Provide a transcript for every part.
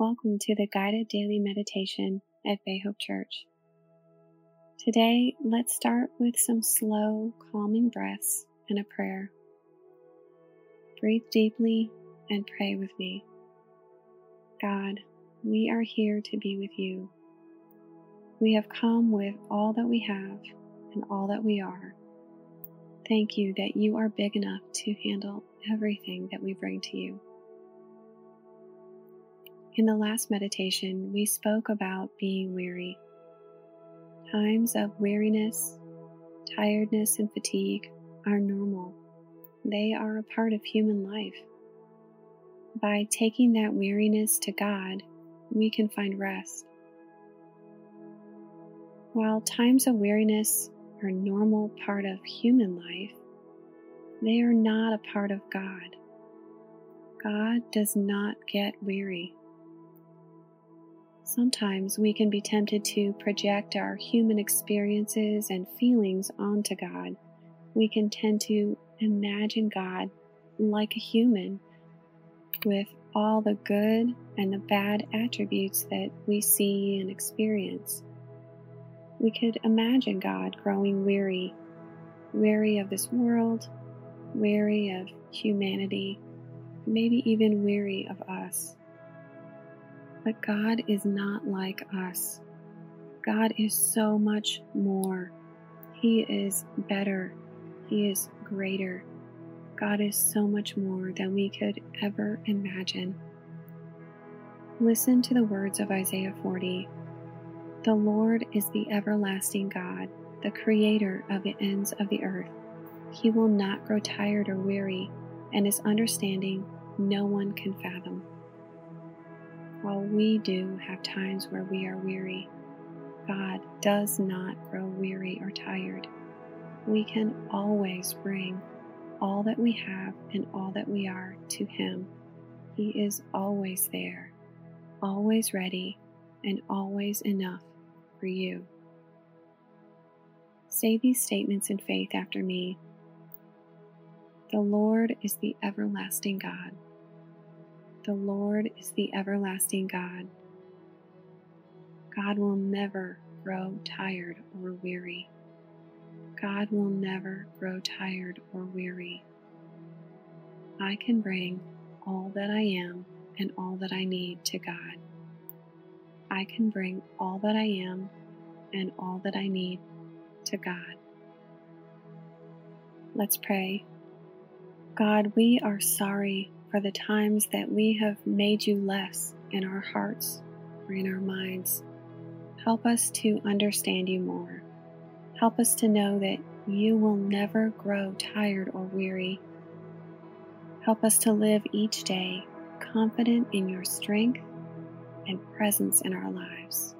Welcome to the guided daily meditation at Bay Hope Church. Today, let's start with some slow, calming breaths and a prayer. Breathe deeply and pray with me. God, we are here to be with you. We have come with all that we have and all that we are. Thank you that you are big enough to handle everything that we bring to you. In the last meditation, we spoke about being weary. Times of weariness, tiredness, and fatigue are normal. They are a part of human life. By taking that weariness to God, we can find rest. While times of weariness are normal part of human life, they are not a part of God. God does not get weary. Sometimes we can be tempted to project our human experiences and feelings onto God. We can tend to imagine God like a human with all the good and the bad attributes that we see and experience. We could imagine God growing weary, weary of this world, weary of humanity, maybe even weary of us. But God is not like us. God is so much more. He is better. He is greater. God is so much more than we could ever imagine. Listen to the words of Isaiah 40. The Lord is the everlasting God, the creator of the ends of the earth. He will not grow tired or weary, and his understanding no one can fathom. While we do have times where we are weary, God does not grow weary or tired. We can always bring all that we have and all that we are to Him. He is always there, always ready, and always enough for you. Say these statements in faith after me. The Lord is the everlasting God. The Lord is the everlasting God. God will never grow tired or weary. God will never grow tired or weary. I can bring all that I am and all that I need to God. I can bring all that I am and all that I need to God. Let's pray. God, we are sorry for the times that we have made you less in our hearts or in our minds. Help us to understand you more. Help us to know that you will never grow tired or weary. Help us to live each day confident in your strength and presence in our lives.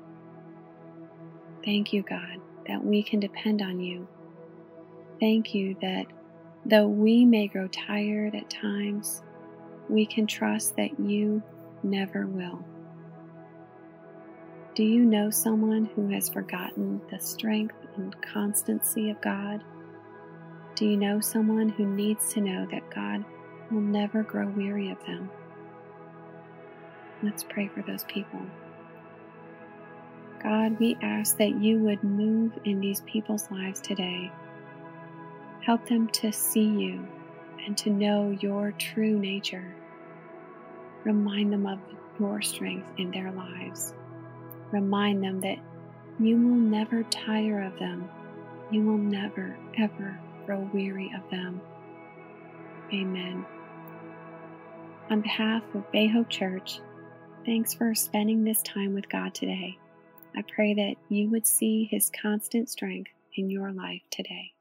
Thank you, God, that we can depend on you. Thank you that though we may grow tired at times, we can trust that you never will. Do you know someone who has forgotten the strength and constancy of God? Do you know someone who needs to know that God will never grow weary of them? Let's pray for those people. God, we ask that you would move in these people's lives today. Help them to see you and to know your true nature. Remind them of your strength in their lives. Remind them that you will never tire of them. You will never, ever grow weary of them. Amen. On behalf of Bay Hope Church, thanks for spending this time with God today. I pray that you would see His constant strength in your life today.